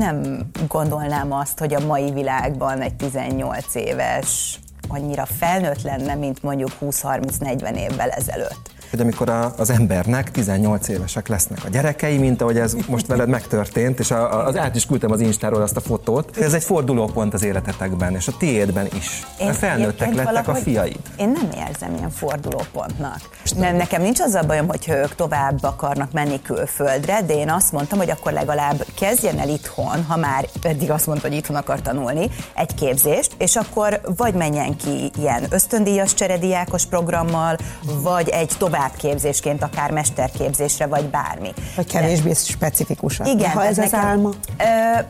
nem gondolnám azt, hogy a mai világban egy 18 éves annyira felnőtt lenne, mint mondjuk 20-30-40 évvel ezelőtt hogy amikor a, az embernek 18 évesek lesznek a gyerekei, mint ahogy ez most veled megtörtént, és a, a, az át is küldtem az Instáról azt a fotót, ez egy fordulópont az életetekben, és a tiédben is. Én, mert felnőttek lettek a fiaid. Én nem érzem ilyen fordulópontnak. Nem, nekem nincs az a bajom, hogy ők tovább akarnak menni külföldre, de én azt mondtam, hogy akkor legalább kezdjen el itthon, ha már eddig azt mondta, hogy itthon akar tanulni, egy képzést, és akkor vagy menjen ki ilyen ösztöndíjas cserediákos programmal, vagy egy tovább továbbképzésként, akár mesterképzésre, vagy bármi. Vagy kevésbé de, specifikusan. Igen. Ha ez az nekem, álma?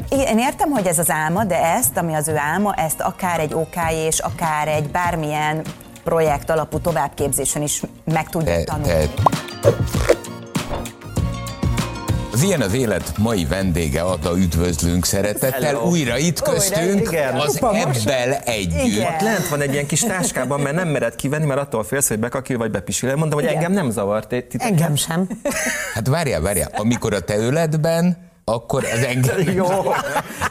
Ö, én értem, hogy ez az álma, de ezt, ami az ő álma, ezt akár egy OK és akár egy bármilyen projekt alapú továbbképzésen is meg tudja tanulni. Te. Az ilyen az élet mai vendége, Ata üdvözlünk szeretettel. Hello. Újra itt köztünk, Újra, az ebbel együtt. Igen. Ott lent van egy ilyen kis táskában, mert nem mered kivenni, mert attól félsz, hogy bekakil vagy bepisil. Mondom, hogy igen. engem nem zavart. Titeket. Engem sem. Hát várjál, várjál. Amikor a te öletben akkor az engem... Jó,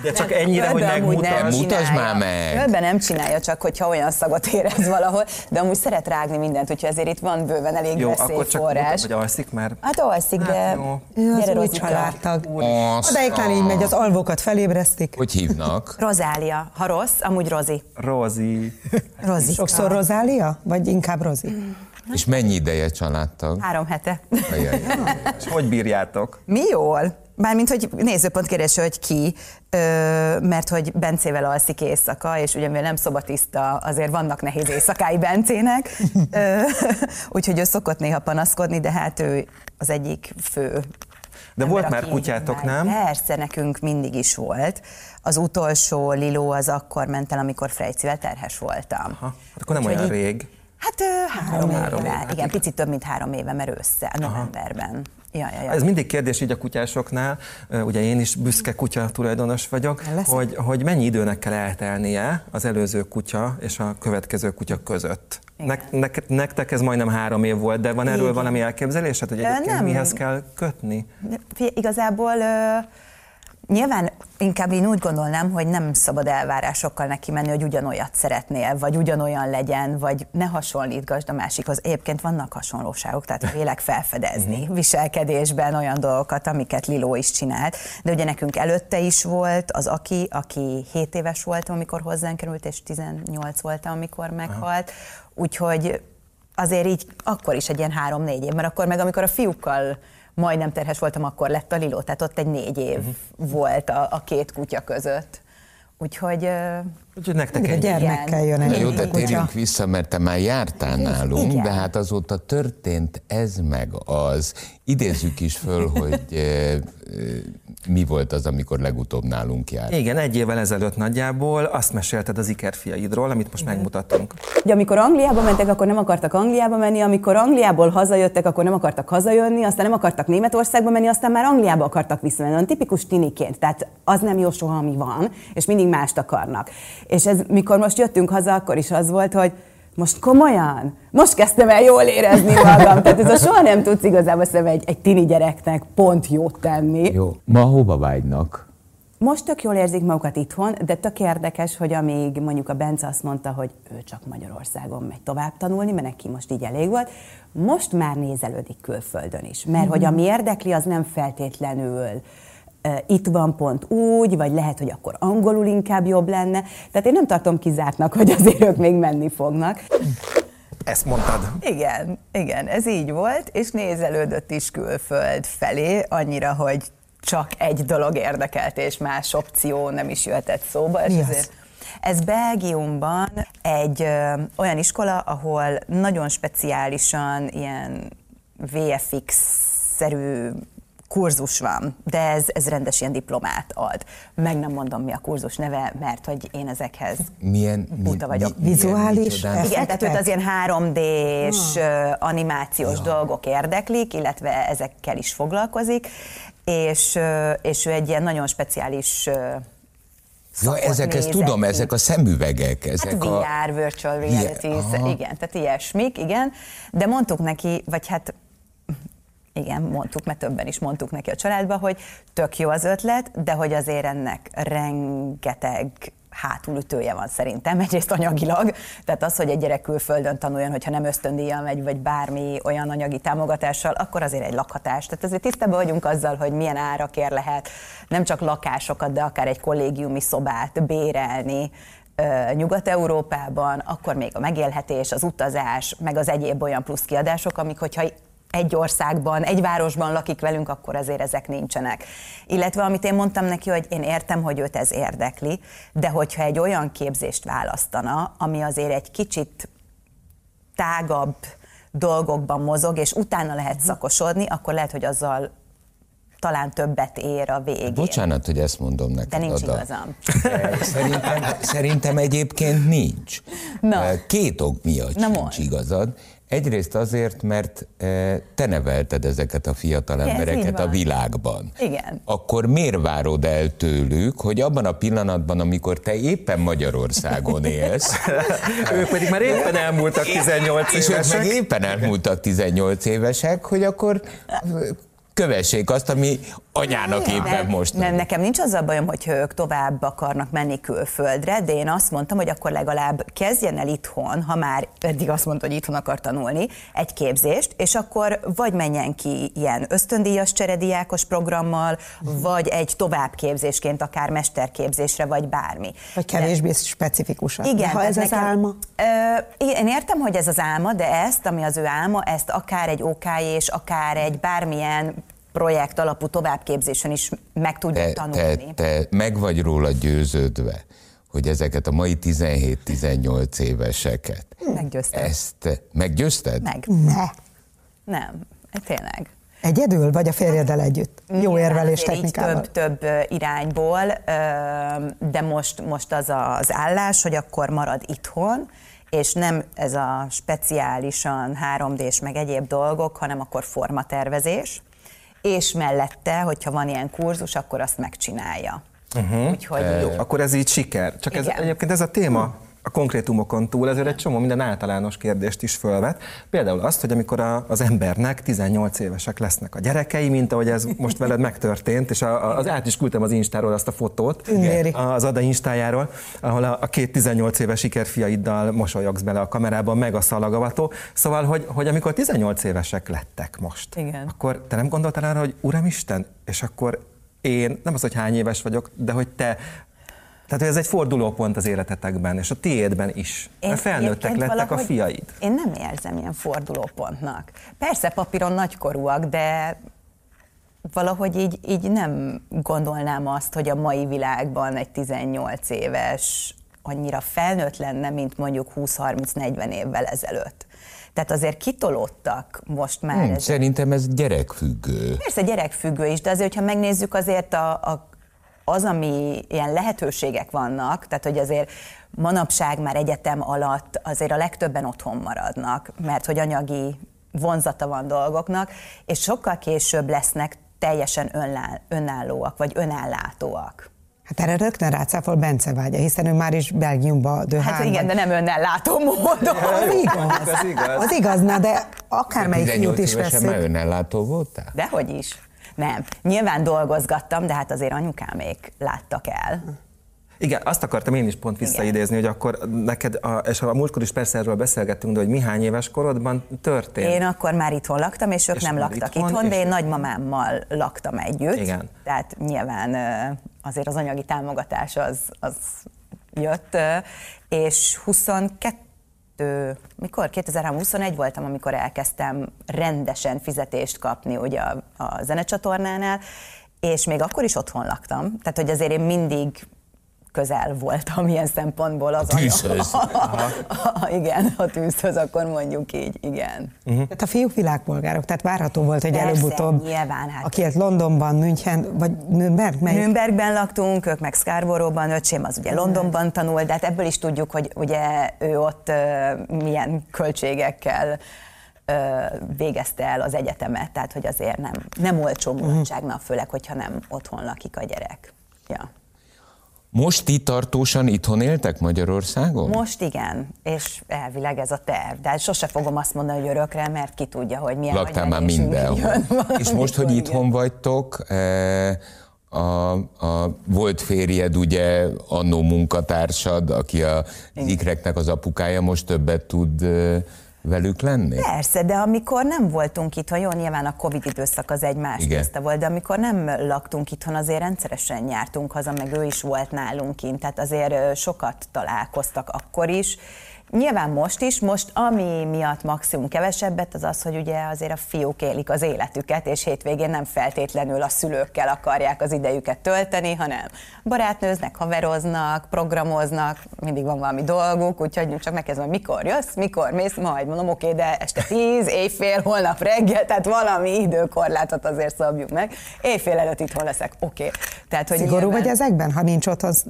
de csak ennyire, hogy megmutasd. Mutasd már meg. Kölben nem csinálja, csak hogyha olyan szagot érez valahol, de amúgy szeret rágni mindent, úgyhogy azért itt van bőven elég jó, veszélyforrás. Vagy alszik már? Hát alszik, de hát Ő az új családtag. Odaikán így megy, az alvokat felébresztik. Hogy hívnak? Rozália. Ha rossz, amúgy Rozi. Rozi. Rozi. Sokszor Rozália? Vagy inkább Rozi? Mm. És mennyi ideje családtag? Három hete. És hogy bírjátok? Mi jól. Bármint, hogy nézőpont kérdése, hogy ki, mert hogy Bencével alszik éjszaka, és ugye mivel nem szobatiszta, azért vannak nehéz éjszakái Bencének, úgyhogy ő szokott néha panaszkodni, de hát ő az egyik fő de volt már kutyátok, nem? Persze, nekünk mindig is volt. Az utolsó Liló az akkor ment el, amikor Frejcivel terhes voltam. Aha, hát akkor nem Úgy, olyan rég. Hát három, három éve, éve. igen, picit több, mint három éve, mert össze, novemberben. Ja, ja, ja. Ez mindig kérdés így a kutyásoknál, ugye én is büszke kutya tulajdonos vagyok, hogy, hogy mennyi időnek kell eltelnie az előző kutya és a következő kutya között. Nek, nektek ez majdnem három év volt, de van erről Igen. valami elképzelésed, hogy egyébként nem. mihez kell kötni? Igazából Nyilván inkább én úgy gondolnám, hogy nem szabad elvárásokkal neki menni, hogy ugyanolyat szeretnél, vagy ugyanolyan legyen, vagy ne hasonlítgasd a másikhoz. Egyébként vannak hasonlóságok, tehát vélek felfedezni mhm. viselkedésben olyan dolgokat, amiket Liló is csinált. De ugye nekünk előtte is volt az Aki, aki 7 éves volt, amikor hozzánk került, és 18 volt, amikor meghalt. Úgyhogy azért így akkor is egy ilyen három-négy év, mert akkor meg amikor a fiúkkal majdnem terhes voltam, akkor lett a Liló, tehát ott egy négy év uh-huh. volt a, a két kutya között. Úgyhogy... Úgyhogy nektek egy gyermekkel jön el. Jó, de térjünk vissza, mert te már jártál nálunk, Igen. de hát azóta történt ez meg az. Idézzük is föl, hogy mi volt az, amikor legutóbb nálunk járt? Igen, egy évvel ezelőtt nagyjából azt mesélted az ikerfiaidról, amit most megmutatunk. Ugye amikor Angliába mentek, akkor nem akartak Angliába menni, amikor Angliából hazajöttek, akkor nem akartak hazajönni, aztán nem akartak Németországba menni, aztán már Angliába akartak visszamenni. Olyan tipikus tiniként, tehát az nem jó soha, ami van, és mindig mást akarnak. És ez, mikor most jöttünk haza, akkor is az volt, hogy most komolyan? Most kezdtem el jól érezni magam. Tehát ez a soha nem tudsz igazából szerintem egy, egy tini gyereknek pont jót tenni. Jó. Ma hova vágynak? Most tök jól érzik magukat itthon, de tök érdekes, hogy amíg mondjuk a Bence azt mondta, hogy ő csak Magyarországon megy tovább tanulni, mert neki most így elég volt, most már nézelődik külföldön is. Mert mm-hmm. hogy ami érdekli, az nem feltétlenül itt van pont úgy, vagy lehet, hogy akkor angolul inkább jobb lenne. Tehát én nem tartom kizártnak, hogy azért ők még menni fognak. Ezt mondtad. Igen, igen, ez így volt, és nézelődött is külföld felé, annyira, hogy csak egy dolog érdekelt, és más opció nem is jöhetett szóba. És ezért ez Belgiumban egy ö, olyan iskola, ahol nagyon speciálisan ilyen VFX-szerű kurzus van, de ez, ez rendes ilyen diplomát ad. Meg nem mondom, mi a kurzus neve, mert hogy én ezekhez milyen, buta vagyok. Mi, Vizuális? Igen, tehát őt az ilyen 3D-s ah. animációs ja. dolgok érdeklik, illetve ezekkel is foglalkozik, és, és ő egy ilyen nagyon speciális Ja, ezek, ezt tudom, ezek a szemüvegek. Ezek hát VR, a... virtual reality, igen, tehát ilyesmik, igen. De mondtuk neki, vagy hát igen, mondtuk, mert többen is mondtuk neki a családba, hogy tök jó az ötlet, de hogy azért ennek rengeteg hátulütője van szerintem, egyrészt anyagilag, tehát az, hogy egy gyerek külföldön tanuljon, hogyha nem ösztöndíjjal megy, vagy bármi olyan anyagi támogatással, akkor azért egy lakhatás. Tehát azért tisztában vagyunk azzal, hogy milyen árakért lehet nem csak lakásokat, de akár egy kollégiumi szobát bérelni, Nyugat-Európában, akkor még a megélhetés, az utazás, meg az egyéb olyan plusz kiadások, amik, hogyha egy országban, egy városban lakik velünk, akkor azért ezek nincsenek. Illetve amit én mondtam neki, hogy én értem, hogy őt ez érdekli, de hogyha egy olyan képzést választana, ami azért egy kicsit tágabb dolgokban mozog, és utána lehet szakosodni, akkor lehet, hogy azzal talán többet ér a végén. Bocsánat, hogy ezt mondom neked. De nincs oda. igazam. Szerintem, szerintem egyébként nincs. Na. Két ok miatt Na sincs mond. igazad. Egyrészt azért, mert e, te nevelted ezeket a fiatal embereket a világban. Igen. Akkor miért várod el tőlük, hogy abban a pillanatban, amikor te éppen Magyarországon élsz... ők pedig már éppen elmúltak 18 évesek. És ők meg éppen elmúltak 18 évesek, hogy akkor kövessék azt, ami anyának éppen nem, most. Nem, nekem nincs az a bajom, hogy ők tovább akarnak menni külföldre, de én azt mondtam, hogy akkor legalább kezdjen el itthon, ha már eddig azt mondta, hogy itthon akar tanulni, egy képzést, és akkor vagy menjen ki ilyen ösztöndíjas cserediákos programmal, vagy egy továbbképzésként, akár mesterképzésre, vagy bármi. Vagy kevésbé de, specifikusan. Igen. De ha ez nekem, az álma? Ö, én értem, hogy ez az álma, de ezt, ami az ő álma, ezt akár egy OK és akár egy bármilyen projekt alapú továbbképzésen is meg tudja te, tanulni. Te, te meg vagy róla győződve, hogy ezeket a mai 17-18 éveseket. Meggyőzted. Ezt meggyőzted? Meg. Ne. Nem, tényleg. Egyedül, vagy a férjeddel együtt? Jó érvelés technikával. Több, több irányból, de most, most az az állás, hogy akkor marad itthon, és nem ez a speciálisan 3D-s meg egyéb dolgok, hanem akkor formatervezés, és mellette, hogyha van ilyen kurzus, akkor azt megcsinálja. Uh-huh. Úgyhogy jó. Akkor ez így siker. Csak ez, egyébként ez a téma a konkrétumokon túl ezért egy csomó minden általános kérdést is fölvet. Például azt, hogy amikor a, az embernek 18 évesek lesznek a gyerekei, mint ahogy ez most veled megtörtént, és a, az át is küldtem az Instáról azt a fotót, Igen. az Ada Instájáról, ahol a, a két 18 éves sikerfiaiddal mosolyogsz bele a kamerában, meg a szalagavató. Szóval, hogy, hogy amikor 18 évesek lettek most, Igen. akkor te nem gondoltál arra, hogy Uramisten, és akkor én, nem az, hogy hány éves vagyok, de hogy te tehát ez egy fordulópont az életetekben, és a tiédben is. Én mert felnőttek lettek a fiaid. Én nem érzem ilyen fordulópontnak. Persze papíron nagykorúak, de valahogy így, így nem gondolnám azt, hogy a mai világban egy 18 éves annyira felnőtt lenne, mint mondjuk 20-30-40 évvel ezelőtt. Tehát azért kitolódtak most már. Hmm, ez szerintem ez gyerekfüggő. Persze gyerekfüggő is, de azért, ha megnézzük azért a, a az, ami ilyen lehetőségek vannak, tehát hogy azért manapság már egyetem alatt azért a legtöbben otthon maradnak, mert hogy anyagi vonzata van dolgoknak, és sokkal később lesznek teljesen önállóak, vagy önállátóak. Hát erre rögtön rácáfol Bence vágya, hiszen ő már is Belgiumba döhán. Hát igen, de nem önnellátó módon. Az igaz. Az igaz. Az igaz, na de akármelyik fiút is veszünk. már önnellátó voltál? Dehogy is. Nem. Nyilván dolgozgattam, de hát azért anyukámék láttak el. Igen, azt akartam én is pont visszaidézni, Igen. hogy akkor neked, a, és a múltkor is persze erről beszélgettünk, de hogy mi hány éves korodban történt? Én akkor már itthon laktam, és ők és nem laktak itthon, itthon de én nagymamámmal laktam együtt. Igen. Tehát nyilván azért az anyagi támogatás az, az jött, és 22 mikor? 2021 voltam, amikor elkezdtem rendesen fizetést kapni ugye a, a zenecsatornánál, és még akkor is otthon laktam. Tehát, hogy azért én mindig közel voltam ilyen szempontból az a tűzhöz. A, a, a, igen, a tűzhöz, akkor mondjuk így, igen. Uh-huh. Tehát a fiúk világpolgárok, tehát várható volt, hogy Persze, előbb-utóbb, nyilván, hát. aki Londonban, München, vagy Nürnberg, melyik? Nürnbergben laktunk, ők meg Scarborough-ban, öcsém az ugye Londonban tanult, de hát ebből is tudjuk, hogy ugye ő ott uh, milyen költségekkel végezte el az egyetemet, tehát hogy azért nem, nem olcsó mulatságnak, uh-huh. főleg, hogyha nem otthon lakik a gyerek. Ja. Most ti tartósan itthon éltek Magyarországon? Most igen, és elvileg ez a terv. De hát sose fogom azt mondani, hogy örökre, mert ki tudja, hogy milyen Laktál már mindenhol. És most, hogy itthon igen. vagytok, eh, a, a volt férjed, ugye annó munkatársad, aki a ikreknek az apukája, most többet tud eh, velük lenni? Persze, de amikor nem voltunk itt, jó, nyilván a Covid időszak az egy más tiszta volt, de amikor nem laktunk itthon, azért rendszeresen nyártunk haza, meg ő is volt nálunk kint, tehát azért sokat találkoztak akkor is, Nyilván most is, most ami miatt maximum kevesebbet, az az, hogy ugye azért a fiúk élik az életüket, és hétvégén nem feltétlenül a szülőkkel akarják az idejüket tölteni, hanem barátnőznek, haveroznak, programoznak, mindig van valami dolguk, úgyhogy csak megkezdem, hogy mikor jössz, mikor mész, majd mondom, oké, de este 10, éjfél, holnap reggel, tehát valami időkorlátot azért szabjuk meg. Éjfél előtt itthon leszek, oké. Tehát, hogy Szigorú nyilván... vagy ezekben, ha nincs ott az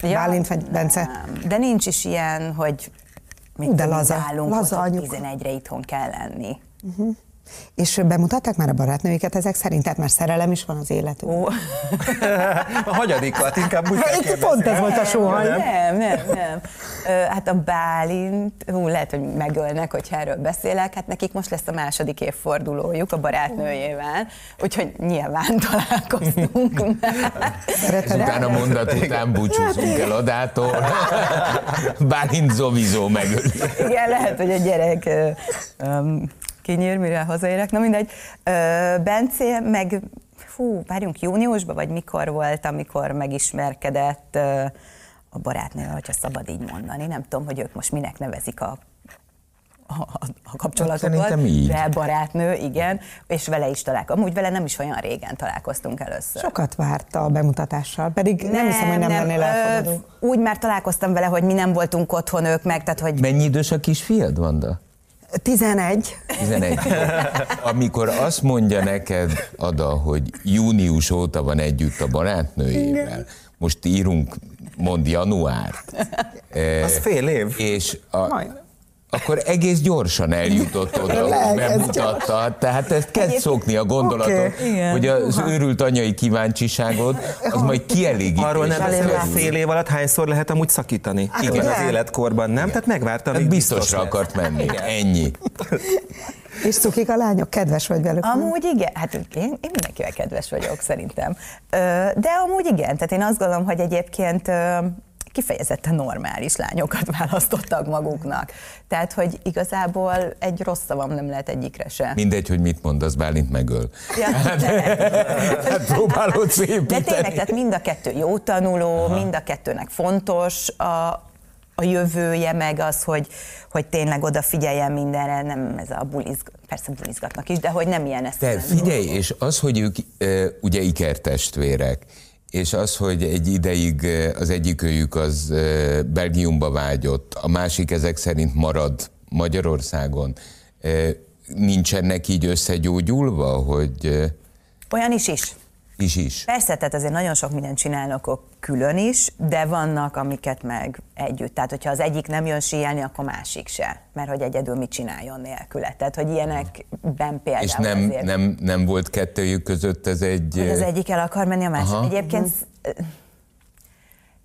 ja, Bálint vagy Bence? Nem. De nincs is ilyen, hogy mit de laza, állunk, laza hogy 11-re itthon kell lenni. Uh-huh. És bemutatták már a barátnőiket ezek szerint? Tehát már szerelem is van az életük? Ó. a hagyadikat inkább úgy kell Pont ez volt a soha. Nem, nem, nem. Hát a Bálint, hú, lehet, hogy megölnek, hogyha erről beszélek, hát nekik most lesz a második évfordulójuk a barátnőjével, úgyhogy nyilván találkoztunk. Szereted Utána mondat után búcsúzunk el adától. Bálint zomizó megöl. Igen, lehet, hogy a gyerek um, kinyír, mire hazaérek. Na mindegy. Bence meg, fú, várjunk, júniusban, vagy mikor volt, amikor megismerkedett a barátnő, hogyha szabad így mondani. Nem tudom, hogy ők most minek nevezik a a, a kapcsolatokat, de barátnő, igen, és vele is találkoztam. Amúgy vele nem is olyan régen találkoztunk először. Sokat várt a bemutatással, pedig nem, nem hiszem, hogy nem, nem lennél elfogadó. Úgy már találkoztam vele, hogy mi nem voltunk otthon ők meg, tehát hogy... Mennyi idős a kisfiad, Vanda? 11. 11. Amikor azt mondja neked, Ada, hogy június óta van együtt a barátnőjével, most írunk, mond januárt. Az fél év. És a, Majd akkor egész gyorsan eljutott oda, hogy bemutatta. Tehát ezt kezd szokni a gondolatot, okay. hogy az őrült anyai kíváncsiságod, az majd kielégítés. Arról nem beszél, hogy fél év alatt hányszor lehet amúgy szakítani. Hát Igen, az életkorban nem, tehát megvárta, hát biztosra biztos akart menni. Igen. Ennyi. És cukik a lányok, kedves vagy velük? Amúgy igen, hát én, én mindenkivel kedves vagyok szerintem. De amúgy igen, tehát én azt gondolom, hogy egyébként kifejezetten normális lányokat választottak maguknak. Tehát, hogy igazából egy rossz szavam nem lehet egyikre se. Mindegy, hogy mit mondasz, Bálint megöl. Ja, hát, hát próbálod szépíteni. De tényleg, tehát mind a kettő jó tanuló, Aha. mind a kettőnek fontos a, a jövője, meg az, hogy, hogy tényleg odafigyeljen mindenre, nem ez a bulizg, persze bulizgatnak is, de hogy nem ilyen ezt. Te figyelj, és az, hogy ők e, ugye ikertestvérek, és az, hogy egy ideig az egyikőjük az Belgiumba vágyott, a másik ezek szerint marad Magyarországon, nincsenek így összegyógyulva, hogy... Olyan is is. Is is. Persze, tehát azért nagyon sok mindent csinálnak külön is, de vannak, amiket meg együtt. Tehát, hogyha az egyik nem jön síelni, akkor másik se. Mert hogy egyedül mit csináljon nélküle. Tehát, hogy ilyenekben például És nem, azért, nem, nem volt kettőjük között ez egy... Hogy az egyik el akar menni, a másik. Aha. Egyébként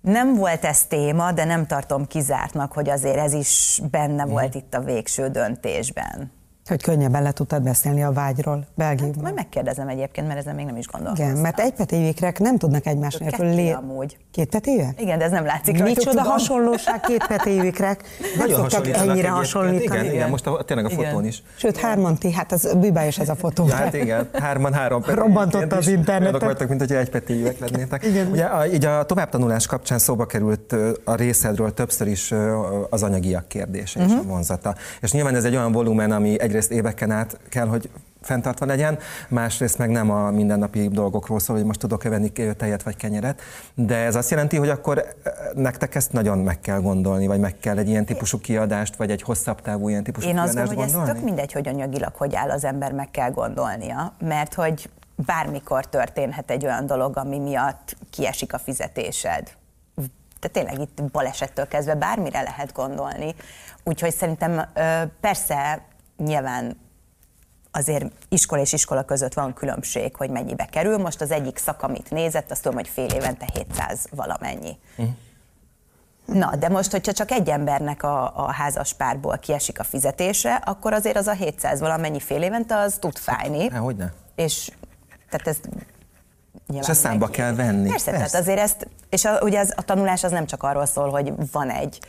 nem volt ez téma, de nem tartom kizártnak, hogy azért ez is benne mhm. volt itt a végső döntésben. Hogy könnyebben le tudtad beszélni a vágyról Belgiumban. Hát, majd megkérdezem egyébként, mert ezen még nem is gondolkoztam. Igen, mert egy petévikrek nem tudnak egymás nélkül lé... amúgy. Két petéve? Igen, de ez nem látszik Micsoda hasonlóság két petévikrek. Nagyon szoktak ennyire hasonlítani. Igen, igen, igen, most a, tényleg a igen. fotón is. Sőt, hárman ti, hát az bűbájos ez a fotó. Ja, hát igen, hárman, három petévik. Robbantott az internetet. Olyanok vagytok, mint hogy egy petévek lennétek. Igen. Ugye a, így a továbbtanulás kapcsán szóba került a részedről többször is az anyagiak kérdése uh-huh. és a mhm. vonzata. És nyilván ez egy olyan volumen, ami egyrészt éveken át kell, hogy fenntartva legyen, másrészt meg nem a mindennapi dolgokról szól, hogy most tudok-e venni tejet vagy kenyeret, de ez azt jelenti, hogy akkor eh, nektek ezt nagyon meg kell gondolni, vagy meg kell egy ilyen típusú kiadást, vagy egy hosszabb távú ilyen típusú Én kiadást azt gondolom, hogy ez tök mindegy, hogy anyagilag hogy áll az ember, meg kell gondolnia, mert hogy bármikor történhet egy olyan dolog, ami miatt kiesik a fizetésed. Tehát tényleg itt balesettől kezdve bármire lehet gondolni. Úgyhogy szerintem persze nyilván azért iskola és iskola között van különbség, hogy mennyibe kerül. Most az egyik szak, amit nézett, azt tudom, hogy fél évente 700 valamennyi. Uh-huh. Na, de most, hogyha csak egy embernek a, a házas párból kiesik a fizetése, akkor azért az a 700 valamennyi fél évente, az tud fájni. Há, hogyne. És tehát ez és ezt számba kell venni. Persze, Persze, tehát azért ezt, és a, ugye az, a tanulás az nem csak arról szól, hogy van egy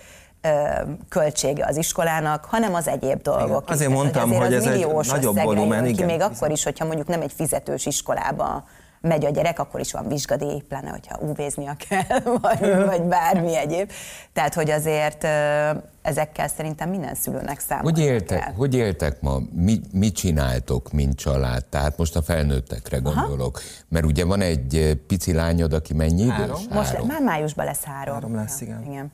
költsége az iskolának, hanem az egyéb dolgok. Igen. Azért is. mondtam, azért hogy ez egy nagyobb volumen. Igen, még akkor is, hogyha mondjuk nem egy fizetős iskolába megy a gyerek, akkor is van vizsgadíj, pláne, hogyha úvéznia kell, vagy, vagy bármi egyéb. Tehát, hogy azért ezekkel szerintem minden szülőnek számol. Hogy éltek, kell. hogy éltek ma? Mi, mit csináltok, mint család? Tehát most a felnőttekre gondolok. Aha. Mert ugye van egy pici lányod, aki mennyi három. idős? Most három. már májusban lesz három. Három lesz, igen. igen.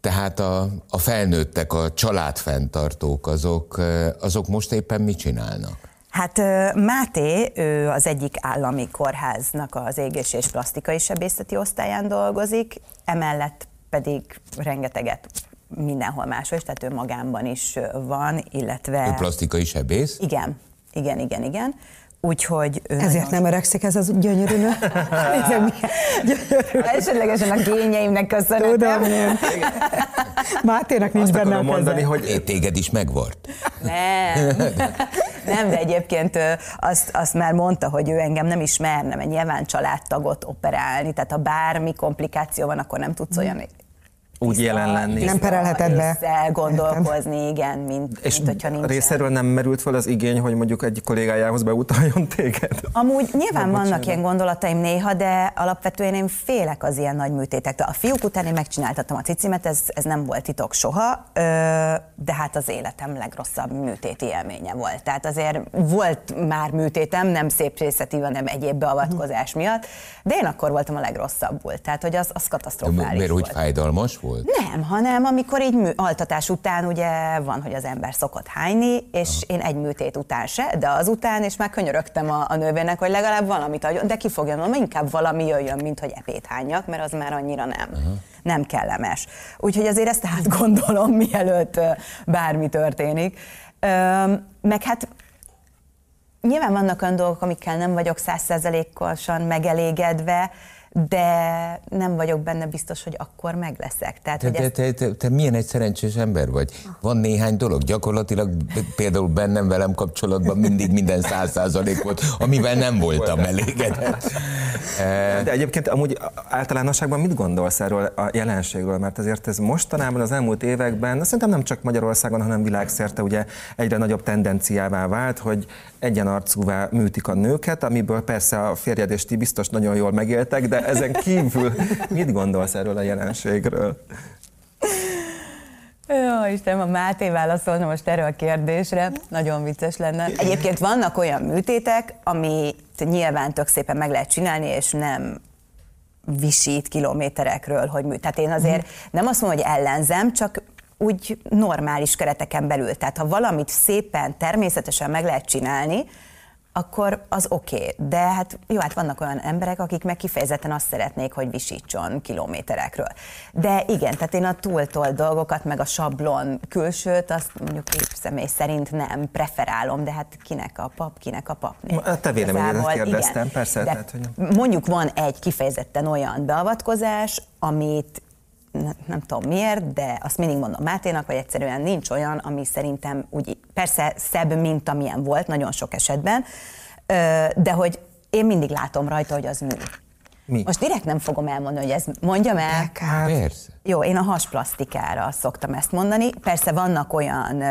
Tehát a, a felnőttek, a családfenntartók, azok, azok most éppen mit csinálnak? Hát Máté, ő az egyik állami kórháznak az égés és plastikai sebészeti osztályán dolgozik, emellett pedig rengeteget mindenhol máshol tehát ő magánban is van, illetve... Ő plastikai sebész? Igen, igen, igen, igen. Úgyhogy... Ezért nagyon... nem öregszik ez az gyönyörű nő? Elsődlegesen a gényeimnek köszönhetem. Tudom én. Máténak nincs Azt benne a mondani, hogy é, téged is megvart. Nem. nem, de egyébként azt, azt már mondta, hogy ő engem nem ismerne, mert nyilván családtagot operálni, tehát ha bármi komplikáció van, akkor nem tudsz olyan úgy jelen lenni. Nem perelheted be. gondolkozni, igen, mint, És mint hogyha nincs. részéről nem merült fel az igény, hogy mondjuk egy kollégájához beutaljon téged? Amúgy nyilván vannak ilyen gondolataim néha, de alapvetően én félek az ilyen nagy műtétektől. A fiúk után én megcsináltattam a cicimet, ez, ez nem volt titok soha, de hát az életem legrosszabb műtéti élménye volt. Tehát azért volt már műtétem, nem szép részeti, hanem egyéb beavatkozás miatt, de én akkor voltam a legrosszabbul. Tehát, hogy az, az katasztrofális Miért volt. úgy fájdalmas volt? Volt? Nem, hanem amikor így mű, altatás után ugye van, hogy az ember szokott hányni, és Aha. én egy műtét után se, de azután, és már könyörögtem a, a nővérnek, hogy legalább valamit adjon, de ki fogja mondani, inkább valami jöjjön, mint hogy epét hányak, mert az már annyira nem. Aha. Nem kellemes. Úgyhogy azért ezt át gondolom, mielőtt bármi történik. meg hát nyilván vannak olyan dolgok, amikkel nem vagyok százszerzelékosan megelégedve, de nem vagyok benne biztos, hogy akkor meg leszek. Tehát, te, hogy te, te, te, te milyen egy szerencsés ember vagy? Van néhány dolog, gyakorlatilag például bennem velem kapcsolatban mindig minden száz százalék volt, amivel nem voltam elégedett. De egyébként amúgy általánosságban mit gondolsz erről a jelenségről? Mert azért ez mostanában az elmúlt években, szerintem nem csak Magyarországon, hanem világszerte ugye egyre nagyobb tendenciává vált, hogy egyenarcúvá műtik a nőket, amiből persze a férjed és ti biztos nagyon jól megéltek, de ezen kívül mit gondolsz erről a jelenségről? Jó, Istenem, a Máté válaszolna most erre a kérdésre, nagyon vicces lenne. Egyébként vannak olyan műtétek, amit nyilván tök szépen meg lehet csinálni, és nem visít kilométerekről, hogy mű. Tehát én azért nem azt mondom, hogy ellenzem, csak úgy normális kereteken belül. Tehát ha valamit szépen, természetesen meg lehet csinálni, akkor az oké. Okay. De hát jó, hát vannak olyan emberek, akik meg kifejezetten azt szeretnék, hogy visítson kilométerekről. De igen, tehát én a túltól dolgokat, meg a sablon külsőt, azt mondjuk egy személy szerint nem preferálom, de hát kinek a pap, kinek a pap. Te véleményedet kérdeztem, igen. persze. De tehát, hogy... Mondjuk van egy kifejezetten olyan beavatkozás, amit nem tudom miért, de azt mindig mondom Máténak, hogy egyszerűen nincs olyan, ami szerintem úgy, persze szebb, mint amilyen volt, nagyon sok esetben, de hogy én mindig látom rajta, hogy az mű. Mi? Most direkt nem fogom elmondani, hogy ez mondjam el. Persze. Jó, én a hasplastikára szoktam ezt mondani. Persze vannak olyan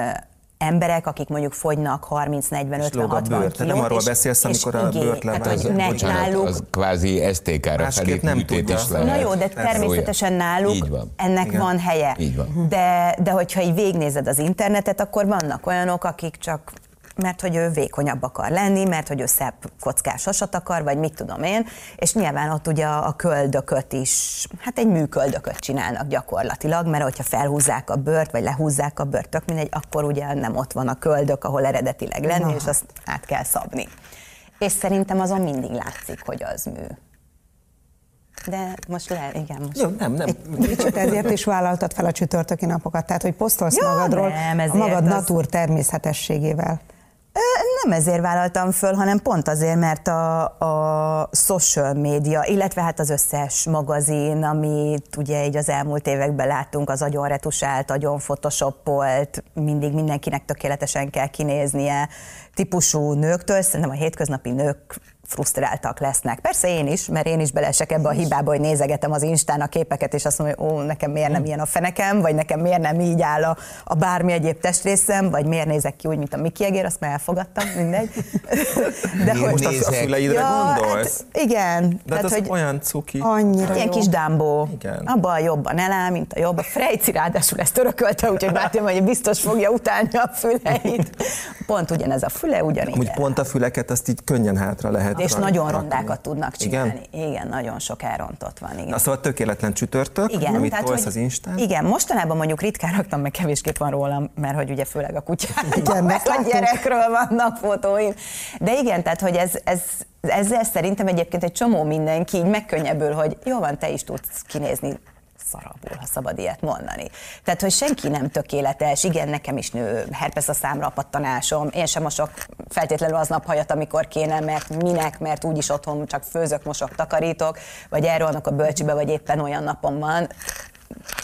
emberek, akik mondjuk fogynak 30, 40, 50, 60 bőr. kilót. nem arról beszélsz, amikor a bőrt hát, hogy Bocsánat, náluk... az kvázi STK-ra felé nem tudja. is lehet. Na jó, de természetesen náluk van. ennek Igen. van helye. Így van. De, de hogyha így végnézed az internetet, akkor vannak olyanok, akik csak mert hogy ő vékonyabb akar lenni, mert hogy ő szebb kockás hasat akar, vagy mit tudom én, és nyilván ott ugye a, köldököt is, hát egy műköldököt csinálnak gyakorlatilag, mert hogyha felhúzzák a bört, vagy lehúzzák a bört, tök mindegy, akkor ugye nem ott van a köldök, ahol eredetileg lenni, Aha. és azt át kell szabni. És szerintem azon mindig látszik, hogy az mű. De most le, igen, most. Jó, nem, nem. Kicsit ezért is vállaltad fel a csütörtöki napokat, tehát hogy posztolsz Jó, magadról nem, a magad az... natúr természetességével. Nem ezért vállaltam föl, hanem pont azért, mert a, a social média, illetve hát az összes magazin, amit ugye így az elmúlt években láttunk, az agyon retusált, agyon photoshopolt, mindig mindenkinek tökéletesen kell kinéznie típusú nőktől, szerintem a hétköznapi nők frusztráltak lesznek. Persze én is, mert én is belesek ebbe a hibába, hogy nézegetem az Instán a képeket, és azt mondom, hogy ó, nekem miért nem ilyen a fenekem, vagy nekem miért nem így áll a, a bármi egyéb testrészem, vagy miért nézek ki úgy, mint a Miki Egér, azt már elfogadtam, mindegy. De hogy most a füleidre ja, gondolsz? Hát, igen. De tehát, hát hogy olyan cuki. Annyira Ilyen jó. kis dámbó. Igen. Abban a jobban elá, mint a jobb. A Frejci ráadásul ezt örökölte, úgyhogy látom, hogy biztos fogja utálni a füleit. Pont ugyanez a füle, ugyanígy. Úgy pont a füleket azt így könnyen hátra lehet és nagyon rondákat tudnak csinálni. Igen? igen, nagyon sok elrontott van. Igen. Na szóval tökéletlen csütörtök, igen, amit tehát, hogy, az Instán. Igen, mostanában mondjuk ritkán raktam, meg kevésképp van rólam, mert hogy ugye főleg a kutyák, igen, meg a gyerekről vannak fotóim. De igen, tehát hogy ez, ez, ezzel szerintem egyébként egy csomó mindenki így megkönnyebbül, hogy jó van, te is tudsz kinézni szarabul, ha szabad ilyet mondani. Tehát, hogy senki nem tökéletes, igen, nekem is nő herpes a számra pattanásom, én sem mosok feltétlenül aznap hajat, amikor kéne, mert minek, mert úgyis otthon csak főzök, mosok, takarítok, vagy elrohanok a bölcsibe, vagy éppen olyan napom van.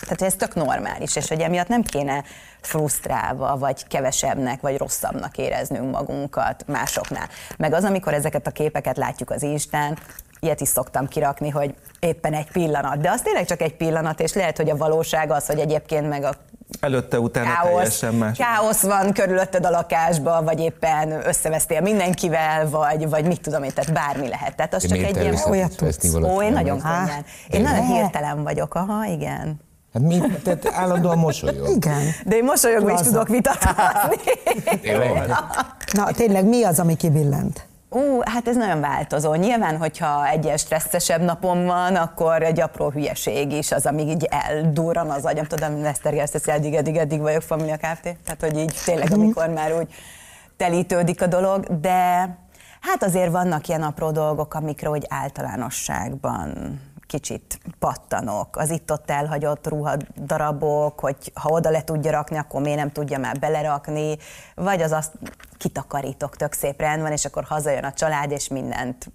Tehát ez tök normális, és hogy emiatt nem kéne frusztrálva, vagy kevesebbnek, vagy rosszabbnak éreznünk magunkat másoknál. Meg az, amikor ezeket a képeket látjuk az Instán, ilyet is szoktam kirakni, hogy éppen egy pillanat. De az tényleg csak egy pillanat, és lehet, hogy a valóság az, hogy egyébként meg a Előtte, utána káosz, teljesen más. Káosz van körülötted a lakásban, vagy éppen összevesztél mindenkivel, vagy, vagy mit tudom én, tehát bármi lehet. Tehát az csak egy ilyen olyat Ó, én nagyon könnyen. Én nagyon hirtelen vagyok, aha, igen. Hát mi? Tehát állandóan mosolyog. Igen. De én mosolyogva is tudok vitatkozni. Na, tényleg mi az, ami kibillent? Ú, hát ez nagyon változó. Nyilván, hogyha egy ilyen stresszesebb napom van, akkor egy apró hülyeség is az, amíg így eldurran az agyam. Tudom, Leszter ezt eddig, eddig, eddig vagyok Familia Kft. Tehát, hogy így tényleg, mhm. amikor már úgy telítődik a dolog, de hát azért vannak ilyen apró dolgok, amikre úgy általánosságban kicsit pattanok. Az itt-ott elhagyott ruhadarabok, hogy ha oda le tudja rakni, akkor miért nem tudja már belerakni, vagy az azt kitakarítok, tök szép rend van, és akkor hazajön a család, és mindent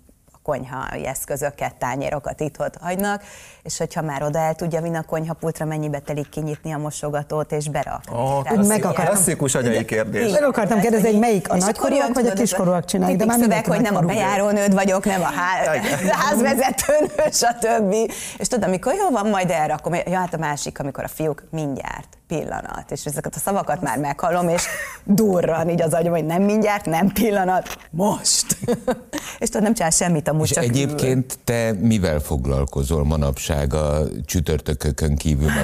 konyhai eszközöket, tányérokat itt hagynak, és hogyha már oda el tudja vinni a konyhapultra, mennyibe telik kinyitni a mosogatót és berakni. Oh, Tehát meg akartam, klasszikus agyai kérdés. Meg akartam kérdezni, hogy melyik a nagykorúak vagy a kiskorúak csinálják, de már szöveg, hogy nem a bejárónőd vagyok, nem a házvezetőnő, stb. És tudod, amikor jó van, majd elrakom, ja, hát a másik, amikor a fiúk mindjárt pillanat. És ezeket a szavakat már meghallom, és durran így az agyam, hogy nem mindjárt, nem pillanat, most. és tudod, nem csinál semmit amúgy és csak egyébként te mivel foglalkozol manapság a csütörtökökön kívül?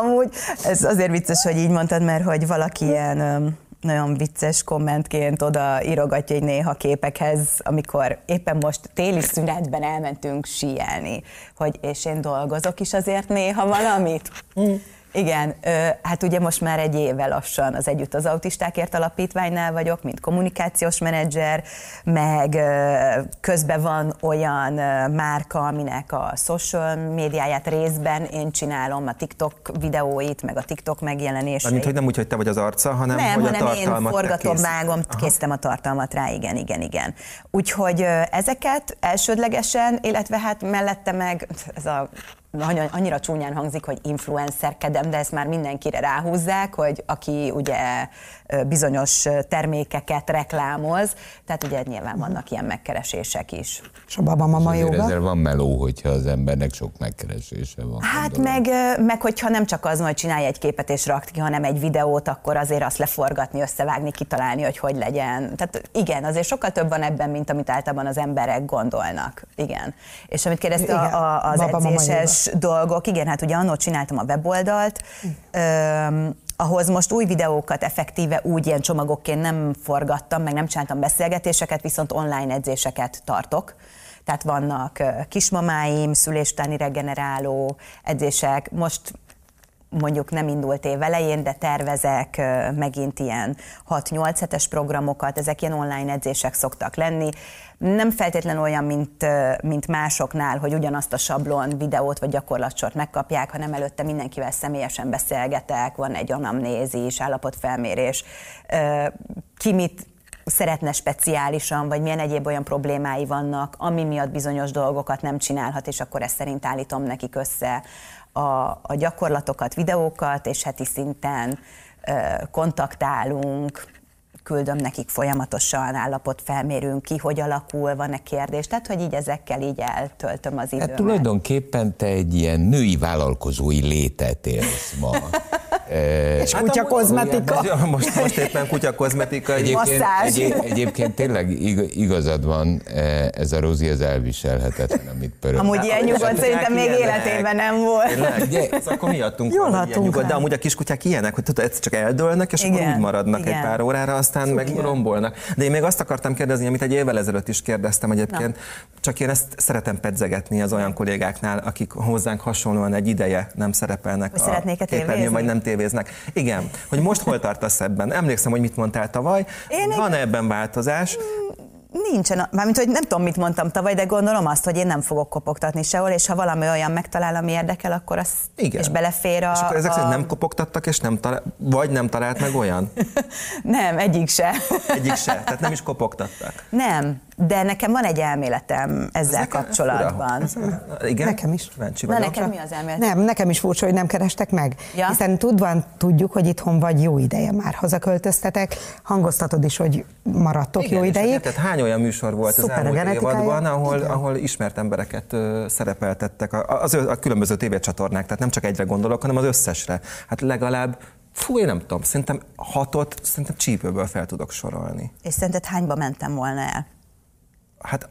amúgy ez azért vicces, hogy így mondtad, mert hogy valaki ilyen nagyon vicces kommentként oda írogatja egy néha képekhez, amikor éppen most téli szünetben elmentünk síelni, hogy és én dolgozok is azért néha valamit. Igen, hát ugye most már egy éve lassan az Együtt az Autistákért Alapítványnál vagyok, mint kommunikációs menedzser, meg közben van olyan márka, aminek a social médiáját részben én csinálom, a TikTok videóit, meg a TikTok megjelenését. Mint hogy nem úgy, hogy te vagy az arca, hanem nem, hogy hanem a tartalmat én forgatom, vágom, készítem a tartalmat rá, igen, igen, igen. Úgyhogy ezeket elsődlegesen, illetve hát mellette meg ez a annyira csúnyán hangzik, hogy influencerkedem, de ezt már mindenkire ráhúzzák, hogy aki ugye bizonyos termékeket reklámoz, tehát ugye nyilván vannak ilyen megkeresések is. És a babamama joga? Ezzel van meló, hogyha az embernek sok megkeresése van. Hát meg, meg, hogyha nem csak az, hogy csinálj egy képet és rakd ki, hanem egy videót, akkor azért azt leforgatni, összevágni, kitalálni, hogy hogy legyen. Tehát igen, azért sokkal több van ebben, mint amit általában az emberek gondolnak. Igen. És amit kérdezte a, a, az edzéses dolgok, igen, hát ugye annól csináltam a weboldalt, mm ahhoz most új videókat effektíve úgy ilyen csomagokként nem forgattam, meg nem csináltam beszélgetéseket, viszont online edzéseket tartok. Tehát vannak kismamáim, szüléstáni regeneráló edzések. Most mondjuk nem indult év elején, de tervezek megint ilyen 6-8 hetes programokat, ezek ilyen online edzések szoktak lenni. Nem feltétlenül olyan, mint, mint másoknál, hogy ugyanazt a sablon videót vagy gyakorlatsort megkapják, hanem előtte mindenkivel személyesen beszélgetek, van egy anamnézis, állapotfelmérés, ki mit szeretne speciálisan, vagy milyen egyéb olyan problémái vannak, ami miatt bizonyos dolgokat nem csinálhat, és akkor ezt szerint állítom nekik össze a, a gyakorlatokat, videókat, és heti szinten kontaktálunk, küldöm nekik folyamatosan, állapot felmérünk ki, hogy alakul, van-e kérdés, tehát hogy így ezekkel így eltöltöm az időmet. Hát tulajdonképpen te egy ilyen női vállalkozói létet élsz ma. És hát kutya kozmetika. Most, most éppen kutya kozmetika. Egyébként, egy, egyébként tényleg igazad van, e, ez a Rozi az elviselhetetlen, amit pörög. Amúgy ilyen nyugodt szerintem még életében nem volt. Ugye, akkor miattunk Jól van, ilyen nyugodt, de amúgy a kiskutyák ilyenek, hogy tudod, csak eldőlnek, és igen, akkor úgy maradnak igen. egy pár órára, aztán Szuki. meg rombolnak. De én még azt akartam kérdezni, amit egy évvel ezelőtt is kérdeztem egyébként, Na. csak én ezt szeretem pedzegetni az olyan kollégáknál, akik hozzánk hasonlóan egy ideje nem szerepelnek hogy a képernyőn, vagy nem tévéznek. Igen, hogy most hol tartasz ebben? Emlékszem, hogy mit mondtál tavaly. Én Van egy... ebben változás? Nincsen, mármint, hogy nem tudom, mit mondtam tavaly, de gondolom azt, hogy én nem fogok kopogtatni sehol, és ha valami olyan megtalál, ami érdekel, akkor az Igen. és belefér a... És akkor ezek a... nem kopogtattak, és nem talál, vagy nem talált meg olyan? nem, egyik se. egyik se, tehát nem is kopogtattak. Nem, de nekem van egy elméletem ezzel ez kapcsolatban. Ez, igen? Nekem is. Na, nekem mi az elmélet? Nem, nekem is furcsa, hogy nem kerestek meg. Ja? Hiszen tudván tudjuk, hogy itthon vagy jó ideje már hazaköltöztetek, hangoztatod is, hogy maradtok igen, jó ideig. Tehát hány olyan műsor volt Szuper az elmúlt évadban, ahol, ahol ismert embereket uh, szerepeltettek a, az, a különböző tévécsatornák, tehát nem csak egyre gondolok, hanem az összesre. Hát legalább Fú, én nem tudom, szerintem hatot, szerintem csípőből fel tudok sorolni. És szerinted hányba mentem volna el? Hát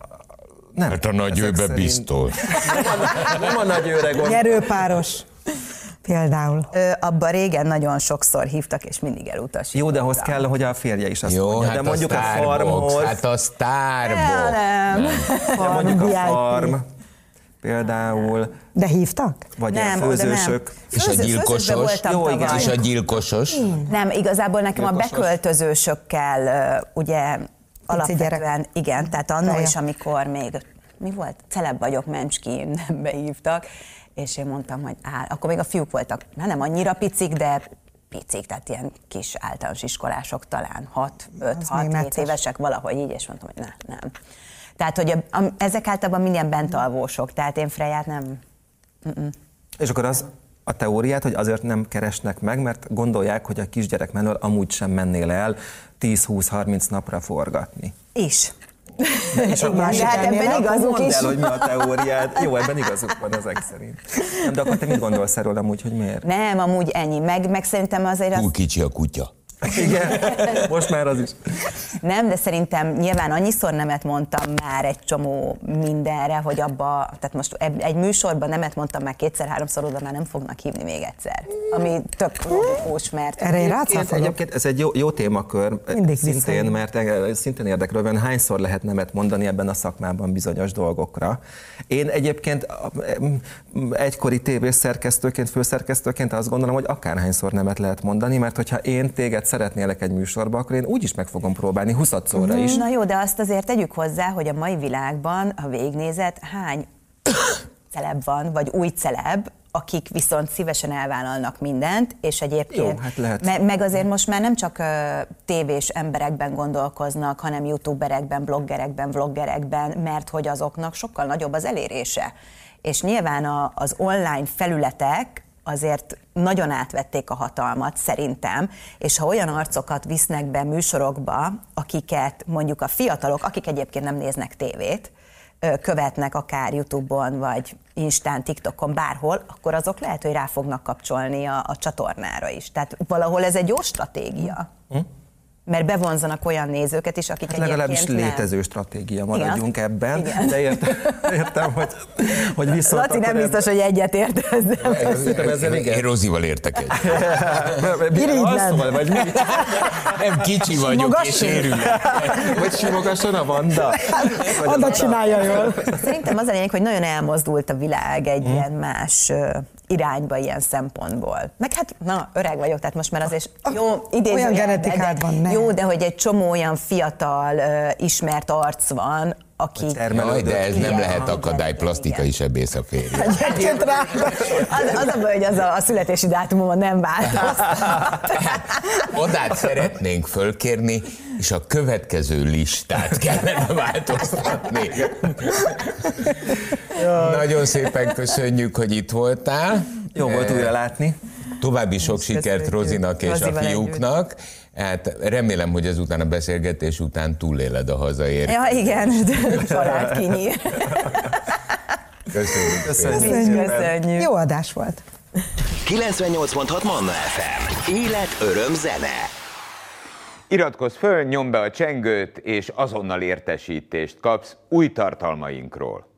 nem. Hát a nagy őbe biztos. nem a nagy őre gondol. Nyerőpáros. Például. Ö, abban régen nagyon sokszor hívtak, és mindig elutasítottak. Jó, de ahhoz kell, hogy a férje is azt Jó, mondja. Hát de mondjuk a, a farmhoz... Hát a Starbucks. Nem. nem. De mondjuk a farm például. De hívtak? Vagy nem, a főzősök. Nem. És a gyilkosos. Jó, igen. És a gyilkosos. Nem, igazából nekem gyilkosos. a beköltözősökkel ugye alapvetően, igen, tehát annól is, amikor még, mi volt, celeb vagyok, Memcski, nem behívtak, és én mondtam, hogy áll, akkor még a fiúk voltak, hát nem annyira picik, de picik, tehát ilyen kis általános iskolások talán 6, 5, 6, 7 évesek, valahogy így, és mondtam, hogy ne, nem. Tehát, hogy a, a, ezek általában minden bentalvósok, tehát én Freját nem... Mm-mm. És akkor az a teóriát, hogy azért nem keresnek meg, mert gondolják, hogy a kisgyerek menő amúgy sem mennél el 10-20-30 napra forgatni. És. De és a másik hát ebben igazuk is. el, hogy mi a teóriát. Jó, ebben igazuk van ezek szerint. Nem, de akkor te mit gondolsz erről amúgy, hogy miért? Nem, amúgy ennyi. Meg, meg szerintem azért az... Túl kicsi a kutya. Igen, most már az is. Nem, de szerintem nyilván annyiszor nemet mondtam már egy csomó mindenre, hogy abba, tehát most egy műsorban nemet mondtam már kétszer-háromszor, oda már nem fognak hívni még egyszer. Ami tök logikus, mert... Erre én Egyébként ez egy jó, jó témakör, Mindig szintén, viszont. mert szintén érdekel, hogy hányszor lehet nemet mondani ebben a szakmában bizonyos dolgokra. Én egyébként egykori tévészerkesztőként, főszerkesztőként azt gondolom, hogy akárhányszor nemet lehet mondani, mert hogyha én téged szeretnélek egy műsorba, akkor én úgyis meg fogom próbálni 20 szóra is. Na jó, de azt azért tegyük hozzá, hogy a mai világban, ha végnézet, hány celeb van, vagy új celeb, akik viszont szívesen elvállalnak mindent, és egyébként Jó, hát lehet. Me- meg azért most már nem csak uh, tévés emberekben gondolkoznak, hanem youtuberekben, bloggerekben, vloggerekben, mert hogy azoknak sokkal nagyobb az elérése. És nyilván a, az online felületek azért nagyon átvették a hatalmat, szerintem, és ha olyan arcokat visznek be műsorokba, akiket mondjuk a fiatalok, akik egyébként nem néznek tévét, követnek akár Youtube-on, vagy Instán, TikTokon, bárhol, akkor azok lehet, hogy rá fognak kapcsolni a, a csatornára is. Tehát valahol ez egy jó stratégia. Hm? Mert bevonzanak olyan nézőket is, akik hát legalábbis nem. létező stratégia maradjunk Igen. ebben, Igen. de értem, értem hogy, hogy viszont... Laci nem biztos, hogy egyet ért ezzel. Én Rozival értek egy. Irigylen. vagy mi? Nem kicsi vagyok, Simogasson. és sérül. Vagy simogasson a Vanda? Vanda csinálja jól. Szerintem az a lényeg, hogy nagyon elmozdult a világ egy hmm. ilyen más irányba ilyen szempontból. Meg hát, na, öreg vagyok, tehát most már azért jó, idéző Olyan genetikád van, ne. Jó, de hogy egy csomó olyan fiatal, ismert arc van, aki... Jaj, de ez igen, nem lehet akadály plastikai sebész a férje. az, az a baj, hogy az a, a születési dátumom nem változtat. Odát szeretnénk fölkérni, és a következő listát kellene változtatni. Nagyon szépen köszönjük, hogy itt voltál. Jó volt újra látni. További sok sikert Rozinak és a fiúknak. Hát remélem, hogy ezután a beszélgetés után túléled a hazaért. Ja, igen, barát kinyír. Köszönjük. Köszönjük. Köszönjük. Jó adás volt. 98.6 Manna FM. Élet, öröm, zene. Iratkozz föl, nyomd be a csengőt, és azonnal értesítést kapsz új tartalmainkról.